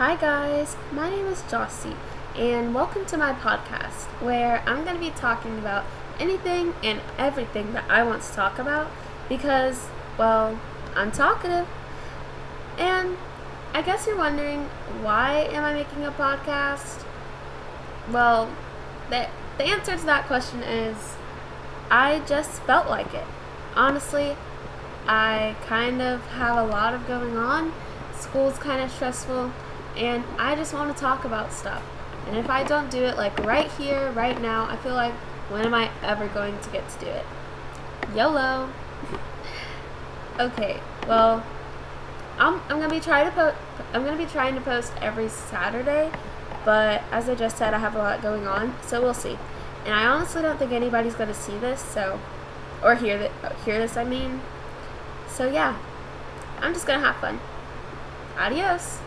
Hi, guys. My name is Jossie, and welcome to my podcast where I'm going to be talking about anything and everything that I want to talk about because, well, I'm talkative. And I guess you're wondering why am I making a podcast? Well, the, the answer to that question is I just felt like it. Honestly, I kind of have a lot of going on. School's kind of stressful, and I just want to talk about stuff. And if I don't do it like right here, right now, I feel like when am I ever going to get to do it? YOLO. okay, well, I'm, I'm gonna be trying to post. I'm gonna be trying to post every Saturday, but as I just said, I have a lot going on, so we'll see. And I honestly don't think anybody's gonna see this, so or hear that hear this. I mean, so yeah, I'm just gonna have fun. Adios.